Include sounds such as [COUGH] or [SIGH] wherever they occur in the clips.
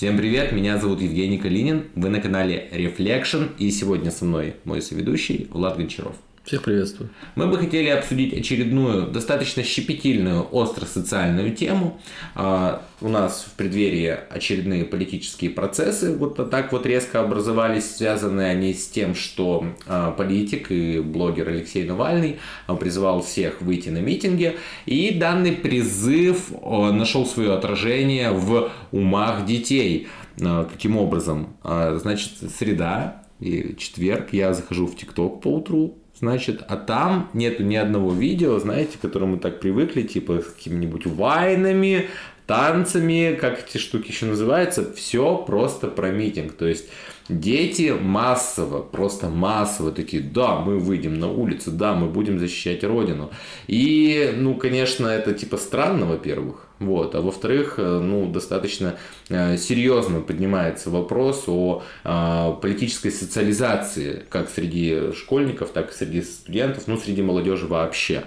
Всем привет, меня зовут Евгений Калинин, вы на канале Reflection, и сегодня со мной мой соведущий Влад Гончаров. Всех приветствую. Мы бы хотели обсудить очередную, достаточно щепетильную, остро-социальную тему. А, у нас в преддверии очередные политические процессы вот так вот резко образовались, связанные они с тем, что а, политик и блогер Алексей Навальный а, призывал всех выйти на митинги. И данный призыв нашел свое отражение в умах детей. Каким образом? Значит, среда и четверг я захожу в ТикТок по утру, Значит, а там нету ни одного видео, знаете, к которому мы так привыкли, типа с какими-нибудь вайнами, танцами, как эти штуки еще называются, все просто про митинг. То есть дети массово, просто массово такие, да, мы выйдем на улицу, да, мы будем защищать Родину. И, ну, конечно, это типа странно, во-первых. Вот. А во-вторых, э, ну, достаточно э, серьезно поднимается вопрос о а, политической социализации как среди школьников, так и среди студентов, ну, среди молодежи вообще.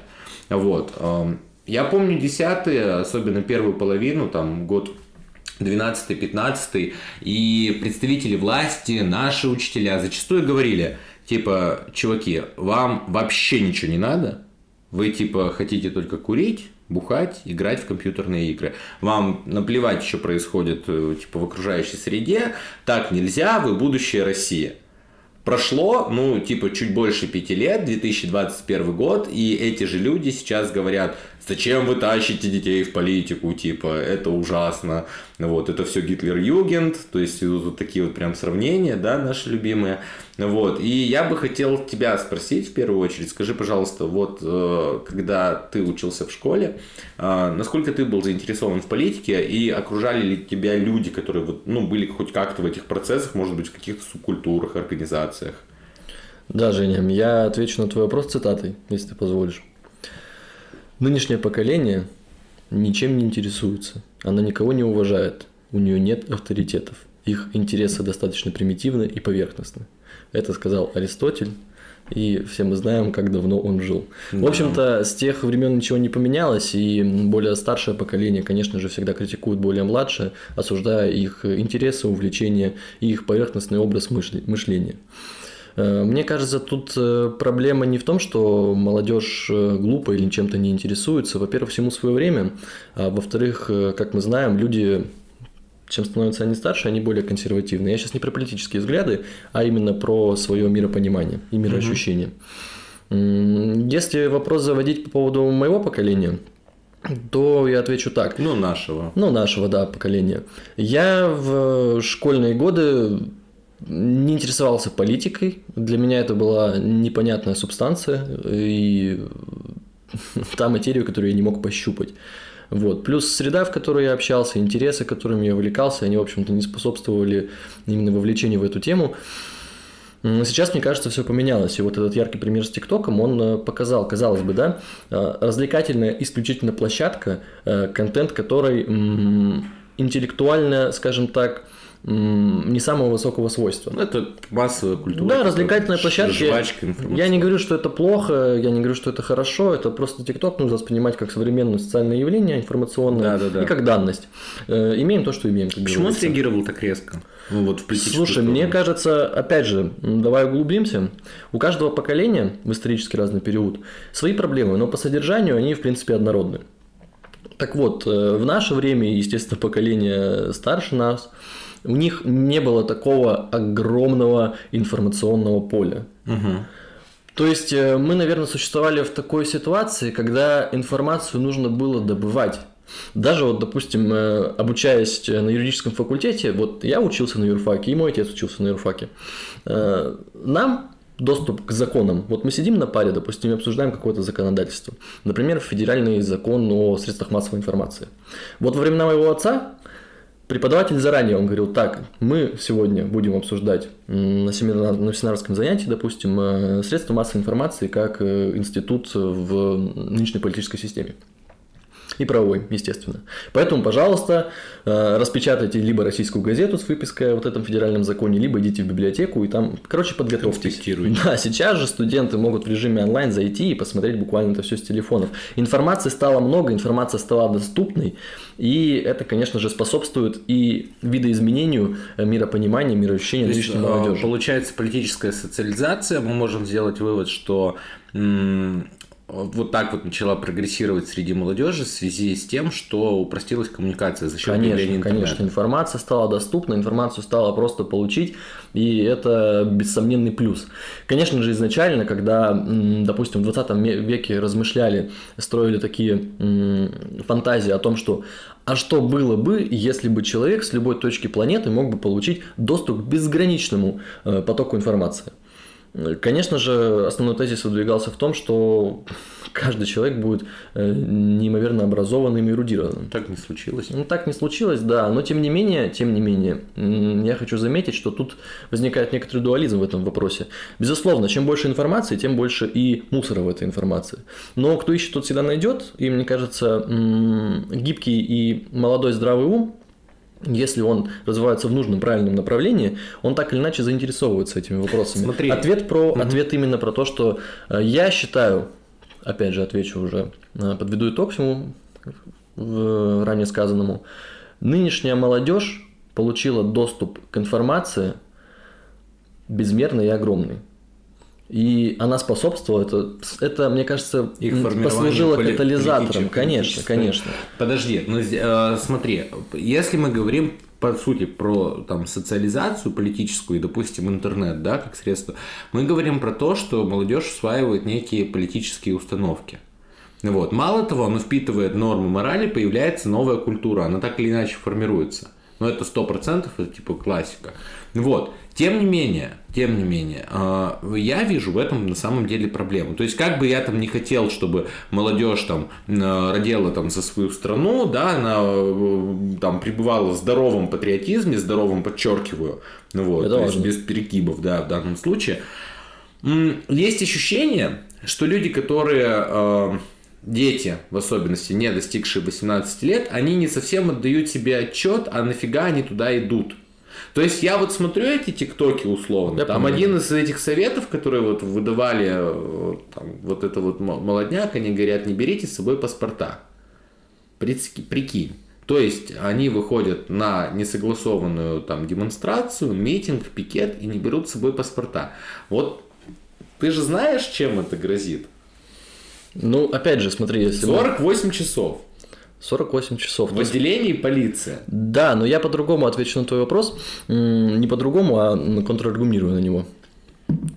Вот. Эм, я помню десятые, особенно первую половину, там, год 12-15, и представители власти, наши учителя зачастую говорили, типа, чуваки, вам вообще ничего не надо, вы, типа, хотите только курить, бухать, играть в компьютерные игры. Вам наплевать, что происходит э, типа, в окружающей среде. Так нельзя, вы будущее России. Прошло, ну, типа, чуть больше пяти лет, 2021 год, и эти же люди сейчас говорят, Зачем вы тащите детей в политику, типа, это ужасно, вот, это все Гитлер-Югент, то есть вот такие вот прям сравнения, да, наши любимые, вот, и я бы хотел тебя спросить в первую очередь, скажи, пожалуйста, вот, э, когда ты учился в школе, э, насколько ты был заинтересован в политике, и окружали ли тебя люди, которые вот, ну, были хоть как-то в этих процессах, может быть, в каких-то субкультурах, организациях? Да, Женя, я отвечу на твой вопрос цитатой, если ты позволишь. Нынешнее поколение ничем не интересуется, оно никого не уважает, у нее нет авторитетов, их интересы достаточно примитивны и поверхностны. Это сказал Аристотель, и все мы знаем, как давно он жил. Да. В общем-то, с тех времен ничего не поменялось, и более старшее поколение, конечно же, всегда критикует более младшее, осуждая их интересы, увлечения и их поверхностный образ мышления. Э, мне кажется, тут э, проблема не в том, что молодежь э, глупо или чем-то не интересуется. Во-первых, всему свое время. А во-вторых, как мы знаем, люди чем становятся они старше, они более консервативны. Я сейчас не про политические взгляды, а именно про свое миропонимание и мироощущение. Угу. Если вопрос заводить по поводу моего поколения, то я отвечу так. Ну, нашего. Ну, нашего, да, поколения. Я в школьные годы не интересовался политикой. Для меня это была непонятная субстанция и [LAUGHS] та материя, которую я не мог пощупать. Вот. Плюс среда, в которой я общался, интересы, которыми я увлекался, они, в общем-то, не способствовали именно вовлечению в эту тему. Сейчас, мне кажется, все поменялось. И вот этот яркий пример с ТикТоком, он э, показал, казалось бы, да, э, развлекательная исключительно площадка, э, контент, который интеллектуально, скажем так, не самого высокого свойства. Ну, это массовая культура. Да, развлекательная площадка. Я не говорю, что это плохо, я не говорю, что это хорошо, это просто ТикТок нужно воспринимать как современное социальное явление информационное да, да, да. и как данность. Э, имеем то, что имеем. Почему он среагировал так резко? Ну, вот в Слушай, сторону. мне кажется, опять же, давай углубимся. У каждого поколения в исторически разный период свои проблемы, но по содержанию они, в принципе, однородны. Так вот, э, в наше время, естественно, поколение старше нас – у них не было такого огромного информационного поля. Угу. То есть э, мы, наверное, существовали в такой ситуации, когда информацию нужно было добывать. Даже вот, допустим, э, обучаясь на юридическом факультете, вот я учился на юрфаке, и мой отец учился на юрфаке, э, нам доступ к законам. Вот мы сидим на паре, допустим, и обсуждаем какое-то законодательство. Например, федеральный закон о средствах массовой информации. Вот во времена моего отца преподаватель заранее, он говорил, так, мы сегодня будем обсуждать на, семинар, на семинарском занятии, допустим, э, средства массовой информации как э, институт в нынешней политической системе. И правовой, естественно. Поэтому, пожалуйста, э, распечатайте либо российскую газету с выпиской о вот этом федеральном законе, либо идите в библиотеку и там, короче, подготовьтесь. Да, сейчас же студенты могут в режиме онлайн зайти и посмотреть буквально это все с телефонов. Информации стало много, информация стала доступной, и это, конечно же, способствует и видоизменению миропонимания, мироощущения нынешней молодежи. Получается политическая социализация, мы можем сделать вывод, что вот так вот начала прогрессировать среди молодежи в связи с тем, что упростилась коммуникация за счет конечно, интернета. Конечно, информация стала доступна, информацию стало просто получить, и это бессомненный плюс. Конечно же, изначально, когда, допустим, в 20 веке размышляли, строили такие фантазии о том, что а что было бы, если бы человек с любой точки планеты мог бы получить доступ к безграничному э, потоку информации? Конечно же, основной тезис выдвигался в том, что каждый человек будет э, неимоверно образованным и эрудированным. Так не случилось. Ну, так не случилось, да. Но тем не менее, тем не менее, я хочу заметить, что тут возникает некоторый дуализм в этом вопросе. Безусловно, чем больше информации, тем больше и мусора в этой информации. Но кто ищет, тот всегда найдет. И мне кажется, гибкий и молодой здравый ум если он развивается в нужном правильном направлении, он так или иначе заинтересовывается этими вопросами. Смотри. Ответ про угу. ответ именно про то, что э, я считаю, опять же отвечу уже, э, подведу итог всему ранее сказанному. Нынешняя молодежь получила доступ к информации безмерный и огромный. И она способствовала, это, это мне кажется, Их послужило поли- катализатором. Конечно, конечно. Подожди, ну э, смотри, если мы говорим по сути про там социализацию политическую и, допустим, интернет, да, как средство, мы говорим про то, что молодежь усваивает некие политические установки. Вот. Мало того, он впитывает нормы морали, появляется новая культура, она так или иначе формируется. Но это сто процентов, это типа классика. Вот. Тем не менее, тем не менее, а, я вижу в этом на самом деле проблему. То есть, как бы я там не хотел, чтобы молодежь там родила там за свою страну, да, она э, там пребывала в здоровом патриотизме, здоровом подчеркиваю, ну вот, Это то есть без перегибов, да, в данном случае. Есть ощущение, что люди, которые а, дети, в особенности не достигшие 18 лет, они не совсем отдают себе отчет, а нафига они туда идут. То есть я вот смотрю эти тиктоки условно, я там помню. один из этих советов, которые вот выдавали э, там, вот это вот молодняк, они говорят, не берите с собой паспорта. Прикинь. То есть они выходят на несогласованную там демонстрацию, митинг, пикет и не берут с собой паспорта. Вот ты же знаешь, чем это грозит? Ну, опять же, смотри, если 48 мы... часов. 48 часов. В отделении полиция. Да, но я по-другому отвечу на твой вопрос. Не по-другому, а контраргумирую на него.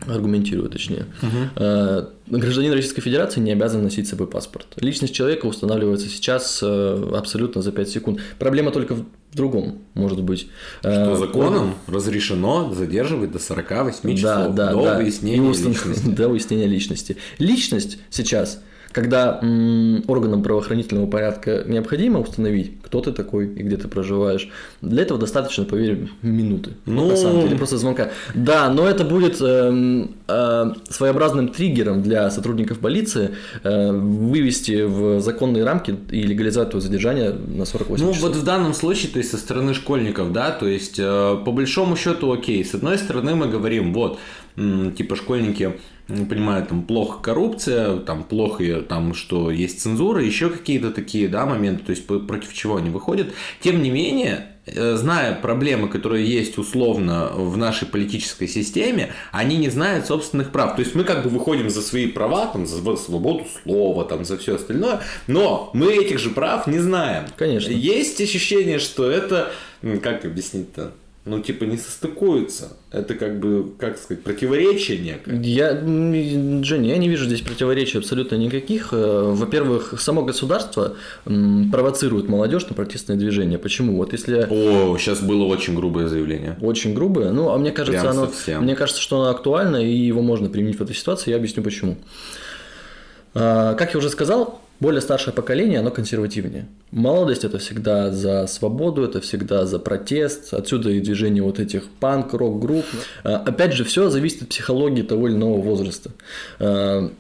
Аргументирую, точнее. Угу. Гражданин Российской Федерации не обязан носить с собой паспорт. Личность человека устанавливается сейчас э, абсолютно за 5 секунд. Проблема только в другом, может быть. Что э, законом он... разрешено задерживать до 48 часов да, да, до да. выяснения личности. [LAUGHS] До выяснения личности. Личность сейчас – когда м, органам правоохранительного порядка необходимо установить, кто ты такой и где ты проживаешь, для этого достаточно, поверь, минуты. Ну, на самом деле, просто звонка. Да, но это будет э, э, своеобразным триггером для сотрудников полиции э, вывести в законные рамки и легализовать твое задержание на 48 ну, часов. Ну, вот в данном случае, то есть со стороны школьников, да, то есть э, по большому счету окей. С одной стороны мы говорим, вот, типа школьники понимаю, там плохо коррупция, там плохо там, что есть цензура, еще какие-то такие, да, моменты, то есть против чего они выходят. Тем не менее, э, зная проблемы, которые есть условно в нашей политической системе, они не знают собственных прав. То есть мы как бы выходим за свои права, там, за свободу слова, там, за все остальное, но мы этих же прав не знаем. Конечно. Есть ощущение, что это, как объяснить-то, ну, типа, не состыкуются. Это как бы, как сказать, противоречие некое. Я, Женя, я не вижу здесь противоречий абсолютно никаких. Э, во-первых, само государство провоцирует молодежь на протестное движение. Почему? Вот если... О, сейчас было очень грубое заявление. Очень грубое. Ну, а мне кажется, Прям оно, совсем. мне кажется, что оно актуально, и его можно применить в этой ситуации. Я объясню почему. А, как я уже сказал, более старшее поколение, оно консервативнее. Молодость – это всегда за свободу, это всегда за протест. Отсюда и движение вот этих панк, рок-групп. А, опять же, все зависит от психологии того или иного возраста. А,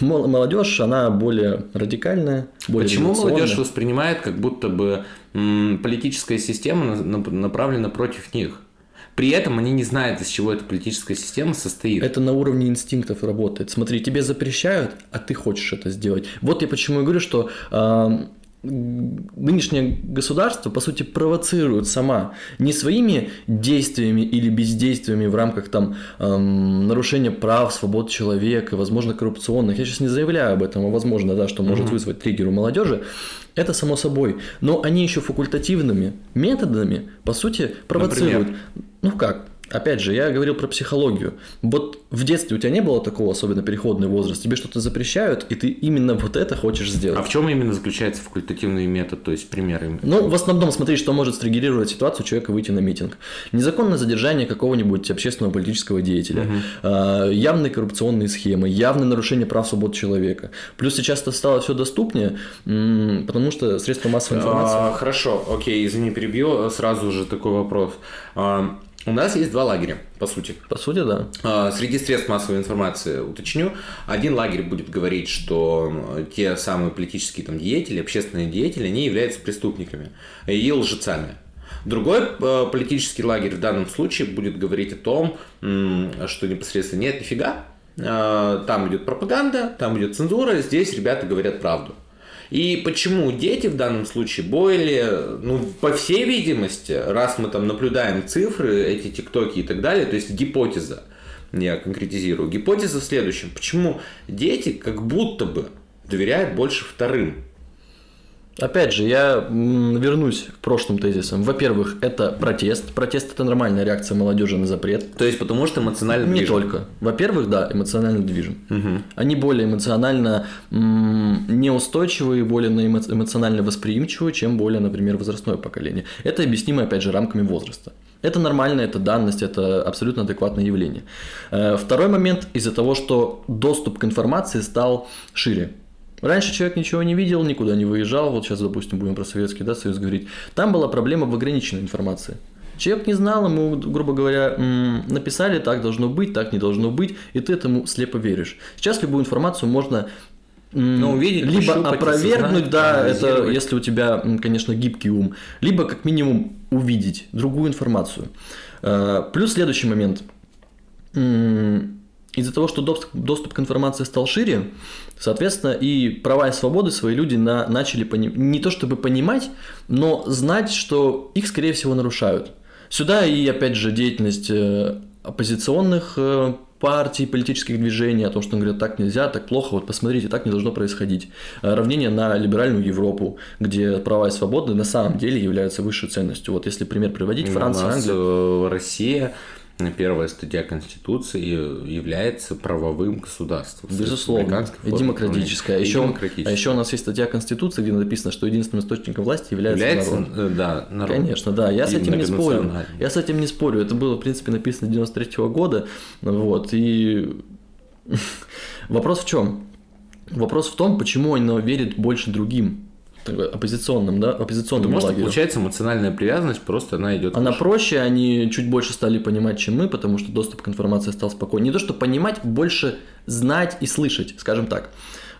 молодежь, она более радикальная, более Почему молодежь воспринимает, как будто бы политическая система направлена против них? При этом они не знают, из чего эта политическая система состоит. Это на уровне инстинктов работает. Смотри, тебе запрещают, а ты хочешь это сделать. Вот я почему и говорю, что нынешнее государство, по сути, провоцирует сама не своими действиями или бездействиями в рамках там эм, нарушения прав, свобод человека, возможно, коррупционных. Я сейчас не заявляю об этом, а возможно, да, что может mm-hmm. вызвать триггер у молодежи. Это само собой. Но они еще факультативными методами, по сути, провоцируют. Например? Ну как? Опять же, я говорил про психологию. Вот в детстве у тебя не было такого, особенно переходный возраст, тебе что-то запрещают, и ты именно вот это хочешь сделать. А в чем именно заключается факультативный метод, то есть примеры? Ну, в основном смотри, что может стригерировать ситуацию человека выйти на митинг. Незаконное задержание какого-нибудь общественного политического деятеля, угу. явные коррупционные схемы, явное нарушение прав свобод человека. Плюс сейчас это стало все доступнее, потому что средства массовой информации... А, хорошо, окей, извини, перебью, сразу же такой вопрос. У нас есть два лагеря, по сути. По сути, да. А, среди средств массовой информации уточню. Один лагерь будет говорить, что те самые политические там, деятели, общественные деятели, они являются преступниками и лжецами. Другой э, политический лагерь в данном случае будет говорить о том, что непосредственно нет, нифига, э, там идет пропаганда, там идет цензура, здесь ребята говорят правду. И почему дети в данном случае более, ну, по всей видимости, раз мы там наблюдаем цифры, эти тиктоки и так далее, то есть гипотеза, я конкретизирую, гипотеза в следующем. Почему дети как будто бы доверяют больше вторым? Опять же, я вернусь к прошлым тезисам. Во-первых, это протест. Протест – это нормальная реакция молодежи на запрет. То есть, потому что эмоционально Не движен. только. Во-первых, да, эмоционально движен. Угу. Они более эмоционально неустойчивые, более эмоционально восприимчивые, чем более, например, возрастное поколение. Это объяснимо, опять же, рамками возраста. Это нормально, это данность, это абсолютно адекватное явление. Э, второй момент из-за того, что доступ к информации стал шире. Раньше человек ничего не видел, никуда не выезжал. Вот сейчас, допустим, будем про Советский да, Союз говорить. Там была проблема в ограниченной информации. Человек не знал, ему, грубо говоря, написали, так должно быть, так не должно быть, и ты этому слепо веришь. Сейчас любую информацию можно но увидеть, либо опровергнуть, да, это если у тебя, конечно, гибкий ум, либо как минимум увидеть другую информацию. Э, плюс следующий момент из-за того, что доступ к информации стал шире, соответственно, и права и свободы свои люди на, начали пони- не то чтобы понимать, но знать, что их, скорее всего, нарушают. Сюда и, опять же, деятельность э, оппозиционных э, партий, политических движений, о том, что говорят, так нельзя, так плохо, вот посмотрите, так не должно происходить. Э, равнение на либеральную Европу, где права и свободы на самом деле являются высшей ценностью. Вот если пример приводить, Франция, Англия. Россия первая статья Конституции является правовым государством. Безусловно. И демократическая. А еще, демократическая. А еще у нас есть статья Конституции, где написано, что единственным источником власти является, является народ. Э, да, народ. Конечно, да. Я с этим не спорю. Я с этим не спорю. Это было, в принципе, написано 93 -го года. Вот. И [LAUGHS] вопрос в чем? Вопрос в том, почему они верят больше другим оппозиционным, да, оппозиционным Потому лагерю. получается эмоциональная привязанность, просто она идет. Она выше. проще, они чуть больше стали понимать, чем мы, потому что доступ к информации стал спокойнее. Не то, что понимать, больше знать и слышать, скажем так.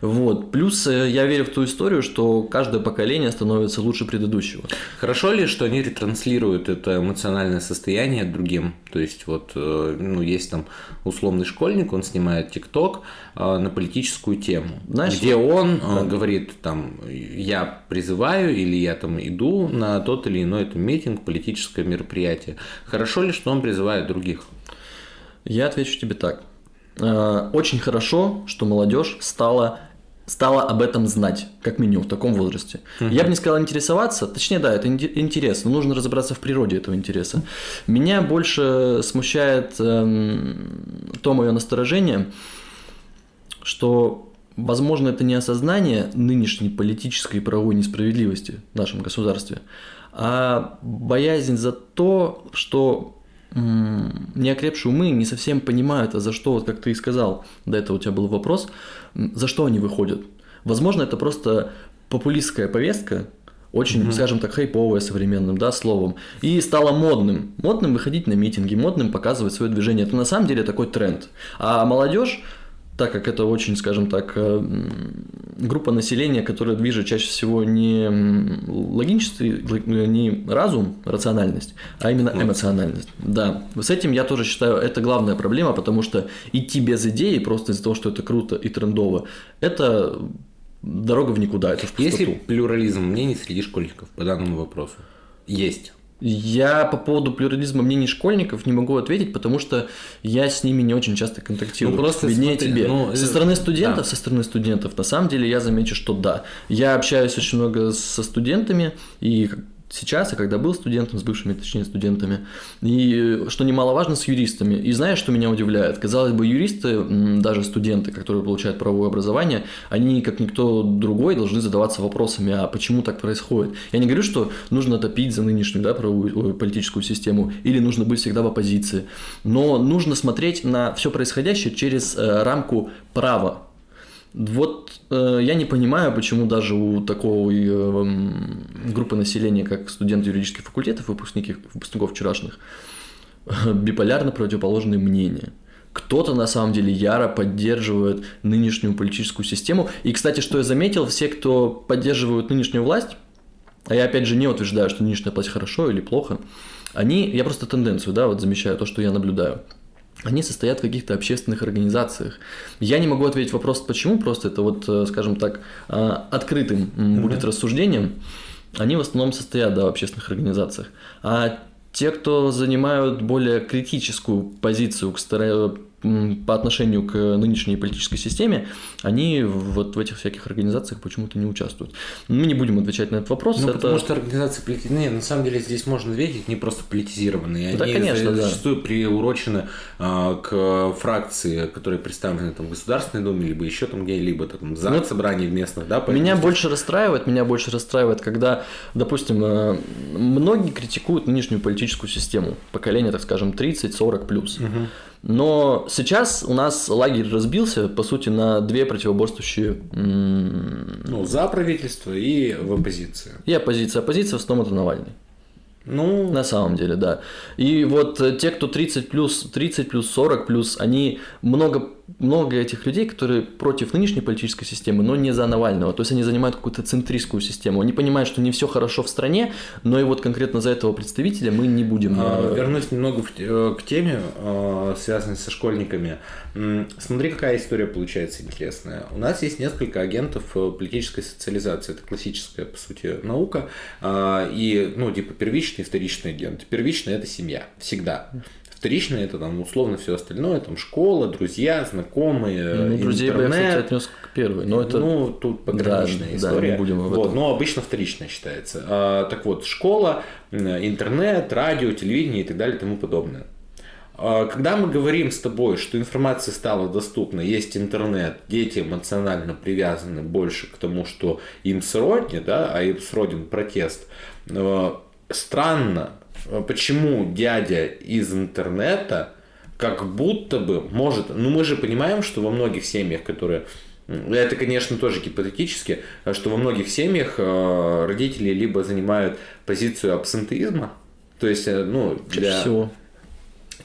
Вот. Плюс э, я верю в ту историю, что каждое поколение становится лучше предыдущего. Хорошо ли, что они ретранслируют это эмоциональное состояние другим? То есть вот, э, ну, есть там условный школьник, он снимает ТикТок э, на политическую тему, Знаешь, где он да. говорит там, я призываю или я там иду на тот или иной там, митинг, политическое мероприятие. Хорошо ли, что он призывает других? Я отвечу тебе так. Очень хорошо, что молодежь стала стала об этом знать, как минимум в таком возрасте. Угу. Я бы не сказал интересоваться, точнее, да, это интересно, нужно разобраться в природе этого интереса. Меня больше смущает эм, то мое насторожение, что, возможно, это не осознание нынешней политической и правовой несправедливости в нашем государстве, а боязнь за то, что неокрепшие умы не совсем понимают, а за что, вот как ты и сказал, до этого у тебя был вопрос, за что они выходят. Возможно, это просто популистская повестка, очень, угу. скажем так, хайповая современным, да, словом, и стало модным. Модным выходить на митинги, модным показывать свое движение. Это на самом деле такой тренд. А молодежь так как это очень, скажем так, э, группа населения, которая движет чаще всего не логичество, не разум, рациональность, а именно эмоциональность. Да, с этим я тоже считаю, это главная проблема, потому что идти без идеи просто из-за того, что это круто и трендово, это дорога в никуда, это в пустоту. Есть ли плюрализм мнений среди школьников по данному вопросу? Есть. Я по поводу плюрализма мнений школьников не могу ответить, потому что я с ними не очень часто контактирую. Ну, просто Виднее смотри, тебе. ну, со э, стороны студентов, да. со стороны студентов, на самом деле я замечу, что да. Я общаюсь очень много со студентами, и сейчас, а когда был студентом, с бывшими, точнее, студентами, и, что немаловажно, с юристами. И знаешь, что меня удивляет? Казалось бы, юристы, даже студенты, которые получают правовое образование, они, как никто другой, должны задаваться вопросами, а почему так происходит? Я не говорю, что нужно топить за нынешнюю да, правовую, ой, политическую систему, или нужно быть всегда в оппозиции, но нужно смотреть на все происходящее через э, рамку права, вот э, я не понимаю, почему даже у такого э, группы населения, как студенты юридических факультетов, выпускники, выпускников вчерашних, [LAUGHS] биполярно противоположные мнения. Кто-то на самом деле яро поддерживает нынешнюю политическую систему. И, кстати, что я заметил, все, кто поддерживают нынешнюю власть, а я опять же не утверждаю, что нынешняя власть хорошо или плохо, они, я просто тенденцию, да, вот замечаю, то, что я наблюдаю они состоят в каких-то общественных организациях. Я не могу ответить вопрос, почему, просто это вот, э, скажем так, э, открытым будет рассуждением. Они в основном состоят, да, в общественных организациях. А те, кто занимают более критическую позицию к по отношению к нынешней политической системе, они вот в этих всяких организациях почему-то не участвуют. Мы не будем отвечать на этот вопрос. Ну, это... потому что организации полити... Не, на самом деле здесь можно ответить, не просто политизированные. Да, Они конечно, за- да. зачастую приурочены а, к фракции, которые представлены там, в Государственной Думе, либо еще там где-либо, там, ЗАГС, Ну, собраний местных, да? Меня здесь- больше расстраивает, меня больше расстраивает, когда, допустим, э, многие критикуют нынешнюю политическую систему, поколение, так скажем, 30-40 плюс. Но сейчас у нас лагерь разбился, по сути, на две противоборствующие Ну, за правительство и в оппозиции. и оппозиция. Оппозиция в основном это Навальный. Ну, На самом деле, да. И вот э, те, кто 30 плюс, 30 плюс, 40 плюс, они много, много этих людей, которые против нынешней политической системы, но не за Навального. То есть они занимают какую-то центристскую систему. Они понимают, что не все хорошо в стране, но и вот конкретно за этого представителя мы не будем. А, э, Вернусь немного в э, к теме, э, связанной со школьниками. Смотри, какая история получается интересная. У нас есть несколько агентов политической социализации. Это классическая, по сути, наука. А, И, ну, типа первичный и вторичный агент. Первичный – это семья. Всегда. Вторичный – это там условно все остальное. Там школа, друзья, знакомые, ну, друзей бы я, кстати, интернет. отнес к первой. Но это... Ну, тут пограничная Да, да, история. не будем об вот, этом. но обычно вторичная считается. А, так вот, школа, интернет, радио, телевидение и так далее и тому подобное. А, Когда мы говорим с тобой, что информация стала доступна, есть интернет, дети эмоционально привязаны больше к тому, что им сродни, да, а им сроден протест, э, странно, почему дядя из интернета как будто бы может, ну мы же понимаем, что во многих семьях, которые это, конечно, тоже гипотетически, а что во многих семьях э, родители либо занимают позицию абсентеизма, то есть, э, ну, для всего.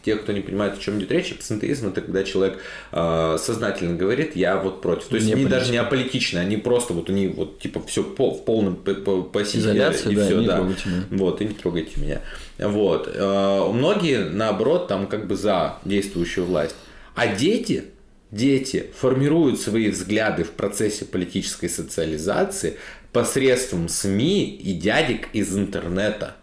Тех, кто не понимает, о чем идет речь, абсентеизм это когда человек э, сознательно говорит, я вот против. То есть Не они даже не аполитичны, они просто вот они вот типа все по, в полном пассиве и да, все, не да. трогайте меня. Вот, и не трогайте меня. Вот. Э, Многие, наоборот, там как бы за действующую власть. А дети, дети формируют свои взгляды в процессе политической социализации посредством СМИ и дядек из интернета.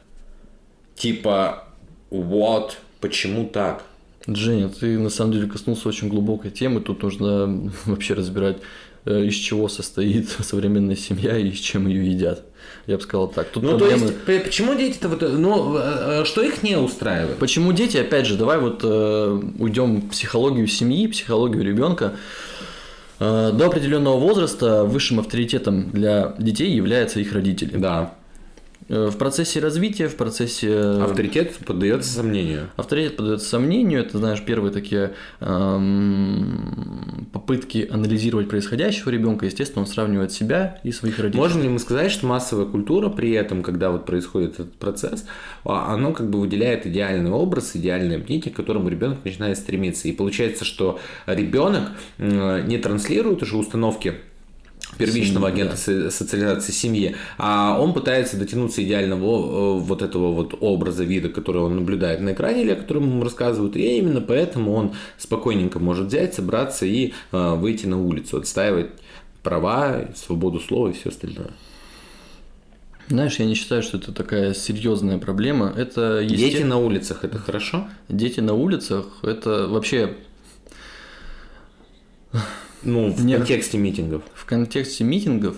Типа, вот, почему так? Женя, ты на самом деле коснулся очень глубокой темы. Тут нужно [LAUGHS] вообще разбирать, э, из чего состоит [LAUGHS] современная семья и с чем ее едят. Я бы сказал так. Тут Ну, то проблемы- есть, п- почему дети-то вот, ну, э, э, что их не устраивает? Почему дети, опять же, давай вот э, уйдем в психологию семьи, психологию ребенка. Э, до определенного возраста высшим авторитетом для детей являются их родители. Да. Э, в процессе развития, в процессе... Авторитет поддается сомнению. Авторитет поддается сомнению. Это, знаешь, первые такие эм, попытки анализировать происходящее у ребенка. Естественно, он сравнивает себя и своих родителей. Можем ли мы сказать, что массовая культура при этом, когда вот происходит этот процесс, а, оно как бы выделяет идеальный образ, идеальное мнение, к которому ребенок начинает стремиться. И получается, что ребенок не транслирует уже установки первичного Семьи, агента да. социализации семьи, а он пытается дотянуться идеального э, вот этого вот образа вида, который он наблюдает на экране или о котором ему рассказывают, и именно поэтому он спокойненько может взять, собраться и э, выйти на улицу, отстаивать права, свободу слова и все остальное. Знаешь, я не считаю, что это такая серьезная проблема. Это есте... Дети на улицах это хорошо? Дети на улицах это вообще ну, в Нет. контексте митингов. В контексте митингов,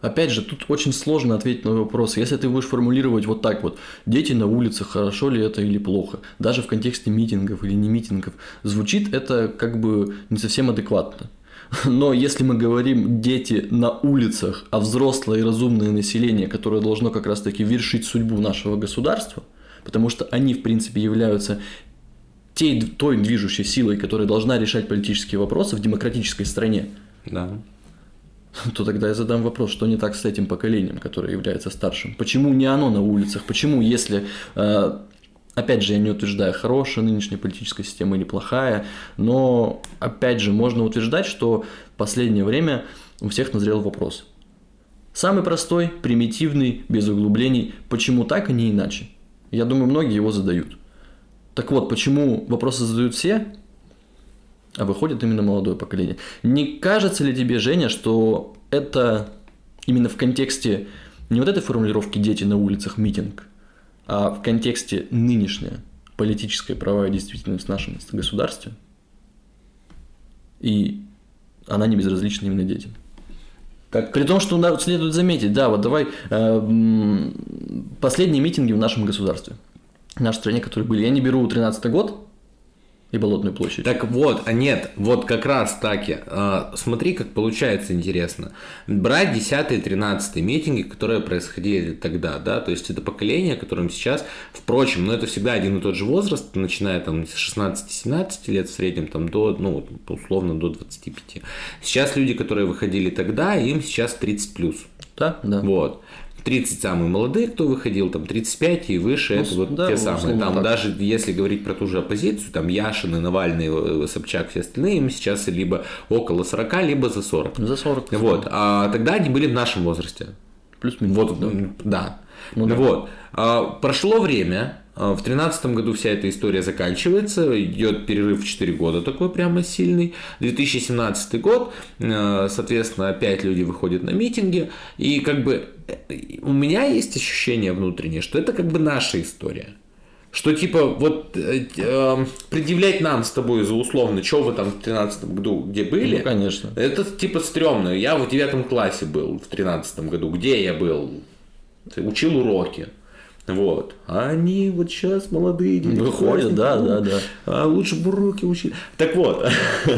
опять же, тут очень сложно ответить на вопрос. Если ты будешь формулировать вот так вот, дети на улицах, хорошо ли это или плохо, даже в контексте митингов или не митингов, звучит это как бы не совсем адекватно. [LAUGHS] Но если мы говорим дети на улицах, а взрослое и разумное население, которое должно как раз-таки вершить судьбу нашего государства, потому что они, в принципе, являются той, той движущей силой, которая должна решать политические вопросы в демократической стране, да. то тогда я задам вопрос, что не так с этим поколением, которое является старшим? Почему не оно на улицах? Почему, если э, Опять же, я не утверждаю, хорошая нынешняя политическая система или плохая, но, опять же, можно утверждать, что в последнее время у всех назрел вопрос. Самый простой, примитивный, без углублений, почему так, а не иначе? Я думаю, многие его задают. Так вот, почему вопросы задают все, а выходит именно молодое поколение? Не кажется ли тебе, Женя, что это именно в контексте не вот этой формулировки «дети на улицах, митинг», а в контексте нынешняя политическая правовая действительность в нашем государстве, и она не безразлична именно детям. Так. При том, что следует заметить, да, вот давай э, последние митинги в нашем государстве – в нашей стране, которые были. Я не беру 13 год и Болотную площадь. Так вот, а нет, вот как раз таки. Э, смотри, как получается интересно. Брать 10-13 митинги, которые происходили тогда, да, то есть это поколение, которым сейчас, впрочем, ну это всегда один и тот же возраст, начиная там с 16-17 лет в среднем, там до, ну, условно до 25. Сейчас люди, которые выходили тогда, им сейчас 30 плюс. Да, да. Вот. 30 самые молодые, кто выходил, там 35 и выше, ну, это вот да, те самые. Там так. даже если говорить про ту же оппозицию, там Яшин и Навальный, э, Собчак, все остальные, им сейчас либо около 40, либо за 40. За 40. Вот. А тогда они были в нашем возрасте. Плюс-минус. Вот, да. да. Ну, да. Вот. А, прошло время, а, в 2013 году вся эта история заканчивается, идет перерыв в 4 года такой прямо сильный. 2017 год, а, соответственно, опять люди выходят на митинги, и как бы э, у меня есть ощущение внутреннее, что это как бы наша история. Что типа вот э, э, предъявлять нам с тобой за условно, что вы там в 2013 году где были. Ну, конечно. Это типа стрёмно. Я в девятом классе был в 2013 году. Где я был? Учил уроки. Вот. А они вот сейчас молодые дети. Выходят, да, да, да. А лучше бы уроки учили. Так вот,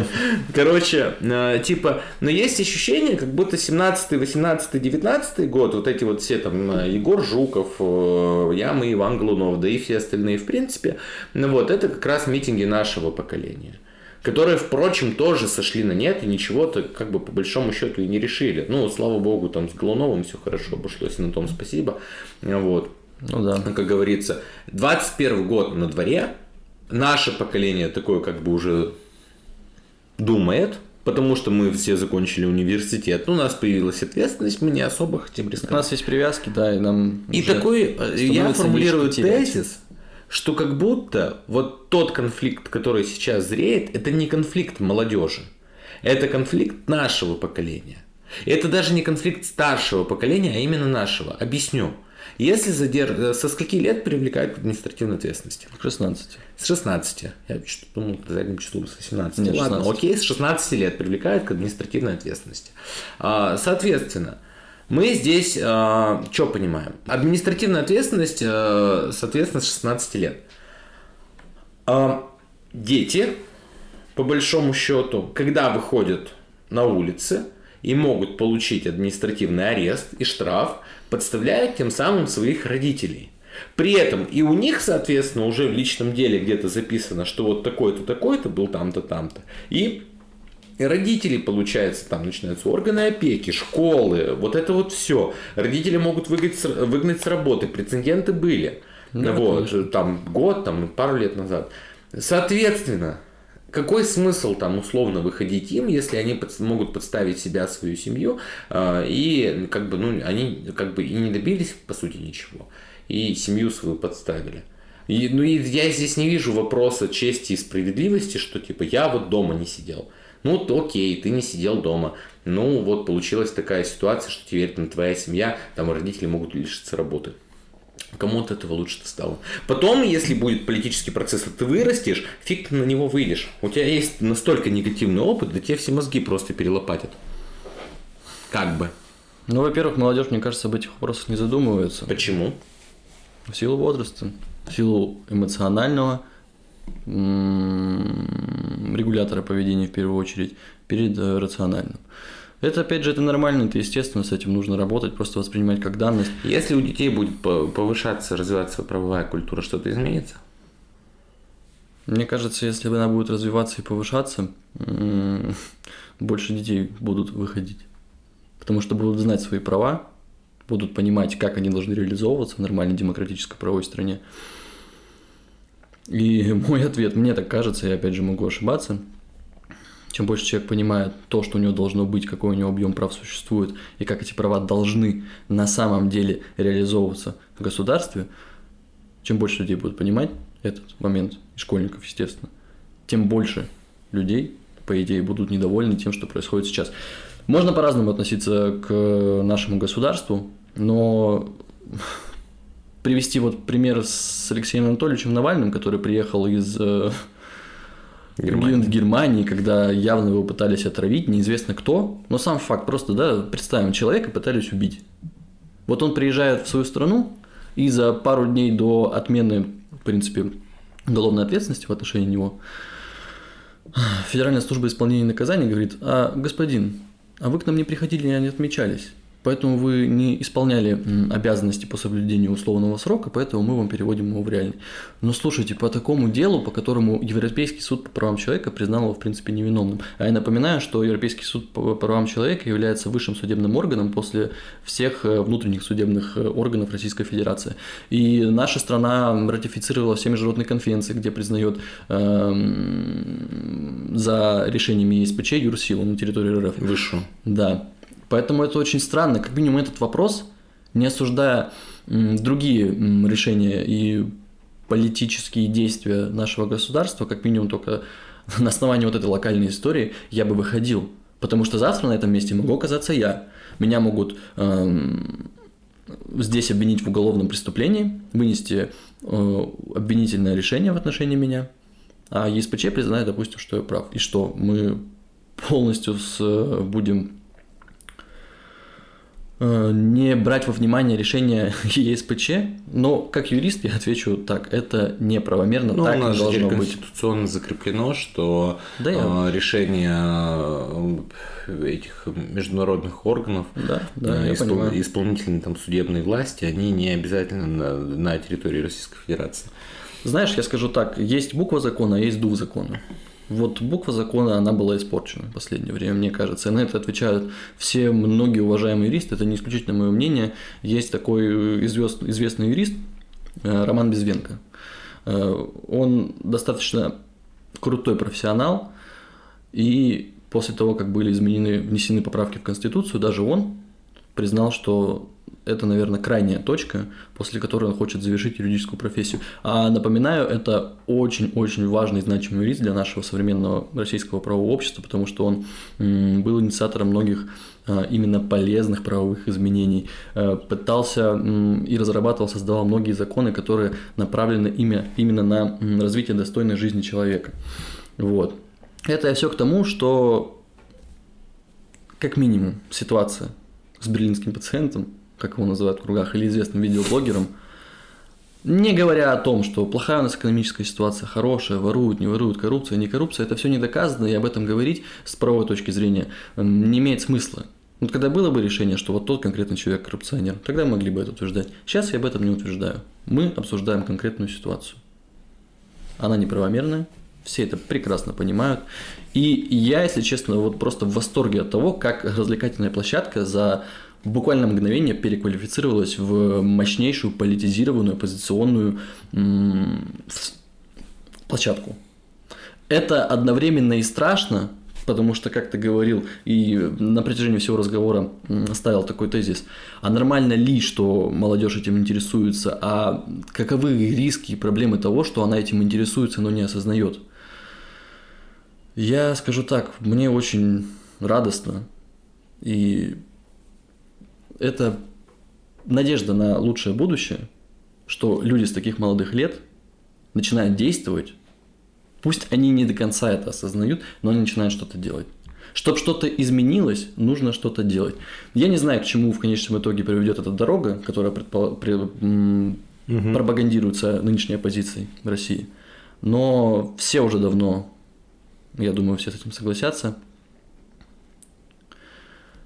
[LAUGHS] короче, э, типа, но есть ощущение, как будто 17, 18, 19 год, вот эти вот все там э, Егор Жуков, э, Ямы, Иван Глунов, да и все остальные, в принципе, ну вот, это как раз митинги нашего поколения которые, впрочем, тоже сошли на нет и ничего-то, как бы по большому счету и не решили. Ну, слава богу, там с Голуновым все хорошо обошлось, и на том спасибо. Вот. Ну да. Как говорится, 21 год на дворе, наше поколение такое как бы уже думает, потому что мы все закончили университет, ну, у нас появилась ответственность, мы не особо хотим рисковать. У нас есть привязки, да, и нам И такой, э, я формулирую тезис, что как будто вот тот конфликт, который сейчас зреет, это не конфликт молодежи, это конфликт нашего поколения. Это даже не конфликт старшего поколения, а именно нашего. Объясню. Если задерж... Э, со скольки лет привлекают к административной ответственности? 16. С 16. Я что думал, задним числом с 18. Нет, Ладно, 16. окей, с 16 лет привлекают к административной ответственности. А, соответственно, мы здесь а, что понимаем? Административная ответственность, а, соответственно, с 16 лет. А, дети, по большому счету, когда выходят на улицы и могут получить административный арест и штраф, подставляют тем самым своих родителей. При этом и у них, соответственно, уже в личном деле где-то записано, что вот такой-то, такой-то был там-то, там-то. И и родители, получается, там начинаются органы опеки, школы, вот это вот все. Родители могут выгнать, выгнать с работы, прецеденты были. Да, вот, конечно. там год, там пару лет назад. Соответственно, какой смысл там условно выходить им, если они под, могут подставить себя, свою семью, э, и как бы, ну, они как бы и не добились, по сути, ничего, и семью свою подставили. И, ну, и я здесь не вижу вопроса чести и справедливости, что типа я вот дома не сидел. Ну, окей, ты не сидел дома. Ну, вот получилась такая ситуация, что теперь там твоя семья, там родители могут лишиться работы. Кому от этого лучше-то стало? Потом, если будет политический процесс, и ты вырастешь, фиг ты на него выйдешь. У тебя есть настолько негативный опыт, да тебе все мозги просто перелопатят. Как бы. Ну, во-первых, молодежь, мне кажется, об этих вопросах не задумывается. Почему? В силу возраста, в силу эмоционального регулятора поведения в первую очередь перед э, рациональным. Это, опять же, это нормально, это естественно, с этим нужно работать, просто воспринимать как данность. Если у детей будет повышаться, развиваться правовая культура, что-то изменится? Мне кажется, если она будет развиваться и повышаться, [LAUGHS] больше детей будут выходить. Потому что будут знать свои права, будут понимать, как они должны реализовываться в нормальной демократической правовой стране. И [LAUGHS] мой ответ, мне так кажется, я опять же могу ошибаться, чем больше человек понимает то, что у него должно быть, какой у него объем прав существует, и как эти права должны на самом деле реализовываться в государстве, чем больше людей будут понимать этот момент, и школьников, естественно, тем больше людей, по идее, будут недовольны тем, что происходит сейчас. Можно по-разному относиться к нашему государству, но [LAUGHS] привести вот пример с Алексеем Анатольевичем Навальным, который приехал из э, Германии. в Германии, когда явно его пытались отравить, неизвестно кто, но сам факт просто, да, представим, человека пытались убить. Вот он приезжает в свою страну, и за пару дней до отмены, в принципе, уголовной ответственности в отношении него, Федеральная служба исполнения наказаний говорит, а, господин, а вы к нам не приходили, не отмечались поэтому вы не исполняли обязанности по соблюдению условного срока, поэтому мы вам переводим его в реальный. Но слушайте, по такому делу, по которому Европейский суд по правам человека признал его, в принципе, невиновным. А я напоминаю, что Европейский суд по правам человека является высшим судебным органом после всех э, внутренних судебных э, органов Российской Федерации. И наша страна ратифицировала все международные конвенции, где признает э, за решениями ЕСПЧ юрсилу на территории РФ. Высшую. Да. Поэтому это очень странно. Как минимум этот вопрос, не осуждая другие решения и политические действия нашего государства, как минимум только [LAUGHS] на основании вот этой локальной истории, я бы выходил. Потому что завтра на этом месте могу оказаться я. Меня могут эм, здесь обвинить в уголовном преступлении, вынести э, обвинительное решение в отношении меня, а ЕСПЧ признает, допустим, что я прав. И что мы полностью с, будем Э, не брать во внимание решение [LAUGHS] ЕСПЧ, но как юрист я отвечу так, это неправомерно, ну, так у нас не должно быть. конституционно закреплено, что да, я... Э, решение э, этих международных органов, да, да, испол... исполнительной там, судебной власти, они не обязательно на, на территории Российской Федерации. Знаешь, я скажу так, есть буква закона, а есть дух закона. Вот буква закона, она была испорчена в последнее время, мне кажется. И на это отвечают все многие уважаемые юристы. Это не исключительно мое мнение. Есть такой известный юрист э, Роман Безвенко. Э, он достаточно крутой профессионал. И после того, как были изменены, внесены поправки в Конституцию, даже он признал, что это, наверное, крайняя точка, после которой он хочет завершить юридическую профессию. А напоминаю, это очень-очень важный значимый юрист для нашего современного российского правового общества, потому что он был инициатором многих а, именно полезных правовых изменений, а, пытался и разрабатывал, создавал многие законы, которые направлены именно на развитие достойной жизни человека. Вот. Это все к тому, что как минимум ситуация с берлинским пациентом как его называют в кругах, или известным видеоблогером, не говоря о том, что плохая у нас экономическая ситуация, хорошая, воруют, не воруют, коррупция, не коррупция, это все не доказано, и об этом говорить с правовой точки зрения не имеет смысла. Вот когда было бы решение, что вот тот конкретный человек коррупционер, тогда могли бы это утверждать. Сейчас я об этом не утверждаю. Мы обсуждаем конкретную ситуацию. Она неправомерная, все это прекрасно понимают. И я, если честно, вот просто в восторге от того, как развлекательная площадка за буквально мгновение переквалифицировалась в мощнейшую политизированную оппозиционную площадку. Это одновременно и страшно, потому что, как ты говорил, и на протяжении всего разговора ставил такой тезис, а нормально ли, что молодежь этим интересуется, а каковы риски и проблемы того, что она этим интересуется, но не осознает? Я скажу так, мне очень радостно, и это надежда на лучшее будущее, что люди с таких молодых лет начинают действовать Пусть они не до конца это осознают, но они начинают что-то делать. Чтобы что-то изменилось, нужно что-то делать. Я не знаю, к чему в конечном итоге приведет эта дорога, которая предпол... при... угу. пропагандируется нынешней оппозицией в России. Но все уже давно, я думаю, все с этим согласятся,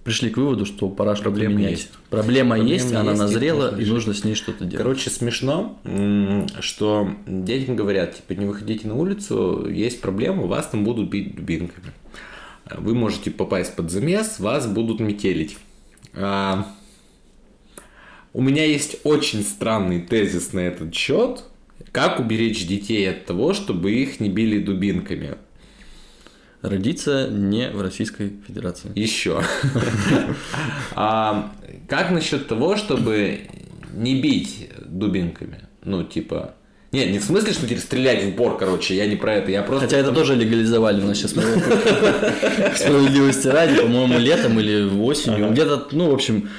пришли к выводу, что пора что-то менять. Есть. Проблема, Проблема есть, она есть, назрела, и нужно с ней что-то делать. Короче, смешно, что детям говорят, типа, не выходите на улицу, есть проблема, вас там будут бить дубинками. Вы можете попасть под замес, вас будут метелить. А, у меня есть очень странный тезис на этот счет. Как уберечь детей от того, чтобы их не били дубинками? Родиться не в Российской Федерации. Еще. А как насчет того, чтобы не бить дубинками? Ну, типа, нет, не в смысле, что теперь стрелять в упор, короче, я не про это, я просто... Хотя это тоже легализовали у нас сейчас. [LAUGHS] Справедливости ради, по-моему, летом или осенью. Где-то, ну, в общем,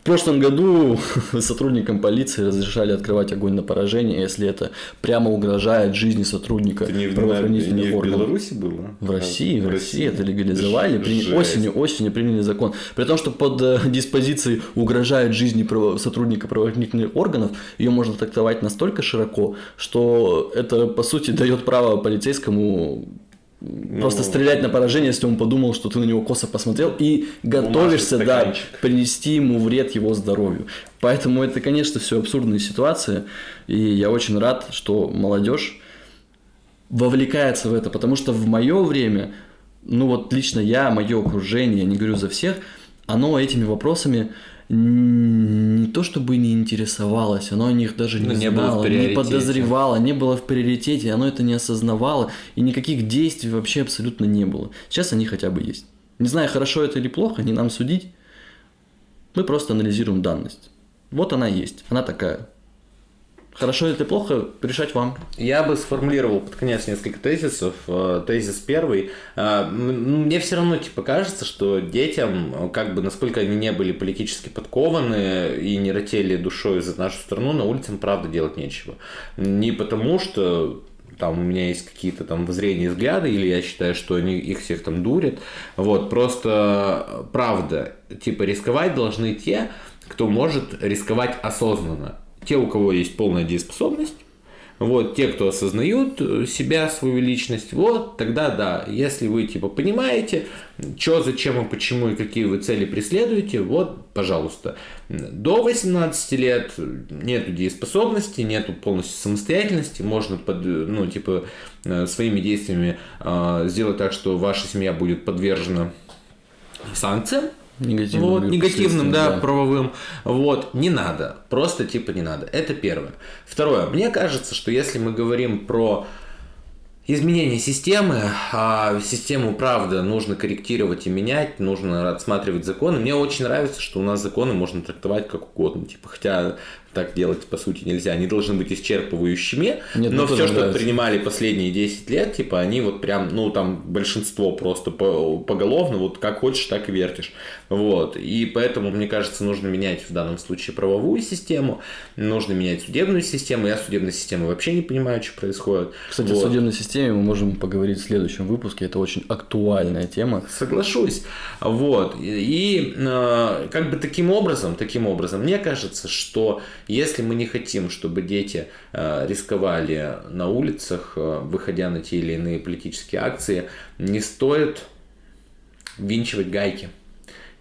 в прошлом году [LAUGHS] сотрудникам полиции разрешали открывать огонь на поражение, если это прямо угрожает жизни сотрудника это не правоохранительных не органов. в Беларуси было? В России, в, в России это легализовали. При, осенью, осенью приняли закон. При том, что под э, [LAUGHS] диспозицией угрожает жизни сотрудника правоохранительных органов, ее можно трактовать настолько широко, что это, по сути, дает право полицейскому ну, Просто стрелять на поражение, если он подумал, что ты на него косо посмотрел и готовишься, да, принести ему вред его здоровью. Поэтому это, конечно, все абсурдные ситуации. И я очень рад, что молодежь вовлекается в это, потому что в мое время, ну вот лично я, мое окружение, не говорю за всех, оно этими вопросами не то чтобы не интересовалось, оно о них даже не, ну, не знало, не подозревало, не было в приоритете, оно это не осознавало, и никаких действий вообще абсолютно не было. Сейчас они хотя бы есть. Не знаю, хорошо это или плохо, не нам судить. Мы просто анализируем данность. Вот она есть, она такая. Хорошо или плохо, решать вам. Я бы сформулировал под конец несколько тезисов. Э, тезис первый. Э, мне все равно типа кажется, что детям, как бы насколько они не были политически подкованы и не ротели душой за нашу страну, на улицам правда делать нечего. Не потому, что там у меня есть какие-то там воззрения и взгляды, или я считаю, что они их всех там дурят. Вот, просто правда, типа рисковать должны те, кто может рисковать осознанно те, у кого есть полная дееспособность, вот, те, кто осознают себя, свою личность, вот, тогда да, если вы, типа, понимаете, что, зачем и почему и какие вы цели преследуете, вот, пожалуйста. До 18 лет нету дееспособности, нету полностью самостоятельности, можно, под, ну, типа, своими действиями э, сделать так, что ваша семья будет подвержена санкциям, Негативным, вот, негативным, да, да, правовым. Вот, не надо. Просто типа не надо. Это первое. Второе. Мне кажется, что если мы говорим про изменение системы, а систему, правда, нужно корректировать и менять, нужно отсматривать законы. Мне очень нравится, что у нас законы можно трактовать как угодно. Типа, хотя так делать по сути нельзя. Они должны быть исчерпывающими, Нет, но все, что нравится. принимали последние 10 лет, типа они вот прям, ну там большинство просто по, поголовно, вот как хочешь, так и вертишь. Вот. И поэтому, мне кажется, нужно менять в данном случае правовую систему, нужно менять судебную систему. Я судебной системы вообще не понимаю, что происходит. Кстати, вот. о судебной системе мы можем поговорить в следующем выпуске. Это очень актуальная тема. Соглашусь. Вот. И, и э, как бы таким образом, таким образом, мне кажется, что если мы не хотим, чтобы дети э, рисковали на улицах, э, выходя на те или иные политические акции, не стоит винчивать гайки.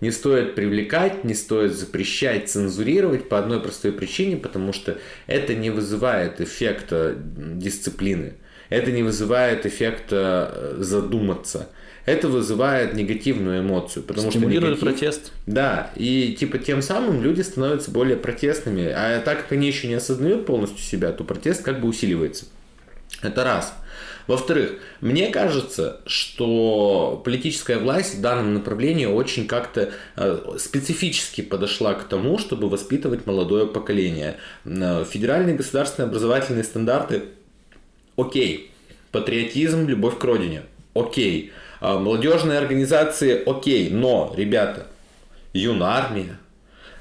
не стоит привлекать, не стоит запрещать, цензурировать по одной простой причине, потому что это не вызывает эффекта дисциплины, это не вызывает эффекта э, задуматься. Это вызывает негативную эмоцию, потому Стимулирует что негатив, протест. Да, и типа тем самым люди становятся более протестными, а так как они еще не осознают полностью себя, то протест как бы усиливается. Это раз. Во-вторых, мне кажется, что политическая власть в данном направлении очень как-то э, специфически подошла к тому, чтобы воспитывать молодое поколение. Э, федеральные государственные образовательные стандарты – окей. Патриотизм, любовь к родине – окей. Молодежные организации – окей. Но, ребята, юнармия,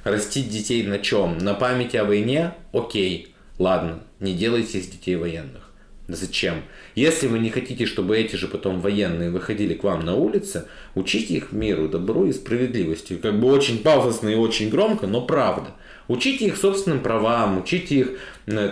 растить детей на чем? На памяти о войне – окей. Ладно, не делайте из детей военных. Зачем? Если вы не хотите, чтобы эти же потом военные выходили к вам на улице, учите их миру, добру и справедливости. Как бы очень пафосно и очень громко, но правда. Учите их собственным правам, учите их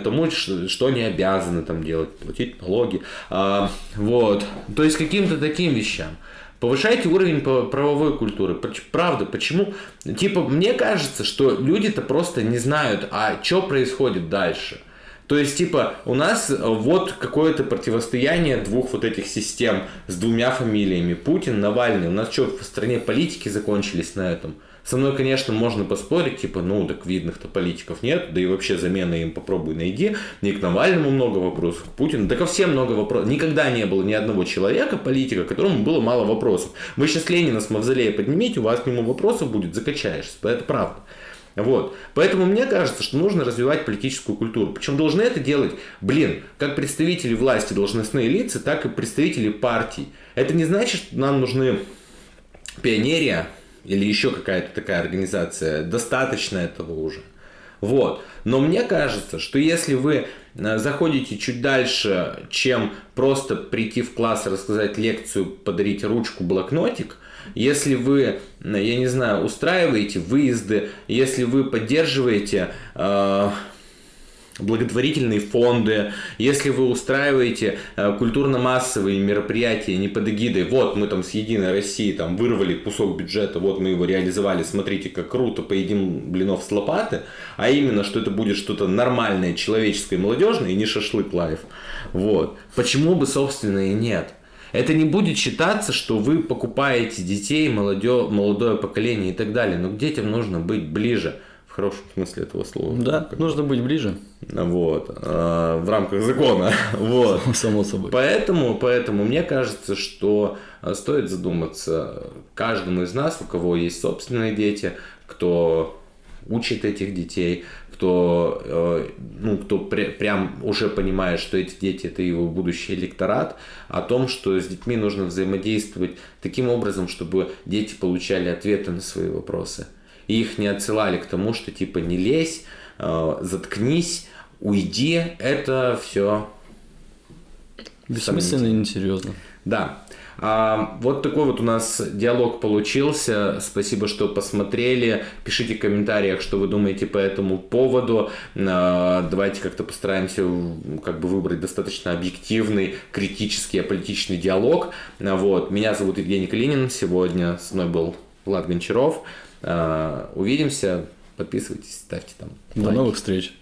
тому, что они обязаны там делать, платить налоги. А, вот. То есть каким-то таким вещам. Повышайте уровень правовой культуры. Правда, почему? Типа, мне кажется, что люди-то просто не знают, а что происходит дальше. То есть, типа, у нас вот какое-то противостояние двух вот этих систем с двумя фамилиями. Путин, Навальный. У нас что, в стране политики закончились на этом? Со мной, конечно, можно поспорить, типа, ну, так видных-то политиков нет, да и вообще замены им попробуй найди. Не к Навальному много вопросов, к Путину, да ко всем много вопросов. Никогда не было ни одного человека, политика, которому было мало вопросов. Вы сейчас Ленина с Мавзолея поднимите, у вас к нему вопросов будет, закачаешься. Это правда. Вот. Поэтому мне кажется, что нужно развивать политическую культуру. Причем должны это делать, блин, как представители власти, должностные лица, так и представители партий. Это не значит, что нам нужны пионерия или еще какая-то такая организация. Достаточно этого уже. Вот. Но мне кажется, что если вы э, заходите чуть дальше, чем просто прийти в класс, рассказать лекцию, подарить ручку, блокнотик – если вы, я не знаю, устраиваете выезды, если вы поддерживаете э, благотворительные фонды, если вы устраиваете э, культурно-массовые мероприятия не под эгидой, вот мы там с Единой России там вырвали кусок бюджета, вот мы его реализовали, смотрите, как круто, поедим блинов с лопаты, а именно, что это будет что-то нормальное, человеческое, молодежное и не шашлык лайф. Вот. Почему бы, собственно, и нет? Это не будет считаться, что вы покупаете детей, молодё, молодое поколение и так далее. Но к детям нужно быть ближе в хорошем смысле этого слова. Да, как нужно быть ближе. Вот, э, в рамках закона. [LAUGHS] Вот. [LAUGHS] Само собой. Поэтому, поэтому мне кажется, что э, стоит задуматься каждому из нас, у кого есть собственные дети, кто учит этих детей, кто, э, ну, кто пря- прям уже понимает, что эти дети это его будущий электорат, о том, что с детьми нужно взаимодействовать таким образом, чтобы дети получали ответы на свои вопросы. И их не отсылали к тому, что типа не лезь, э, заткнись, уйди, это все бессмысленно и несерьезно. Да. А, вот такой вот у нас диалог получился. Спасибо, что посмотрели. Пишите в комментариях, что вы думаете по этому поводу. А, давайте как-то постараемся как бы выбрать достаточно объективный, критический, аполитичный диалог. А, вот. Меня зовут Евгений Калинин. Сегодня с мной был Влад Гончаров. Увидимся. Подписывайтесь, ставьте там. До лайки. новых встреч.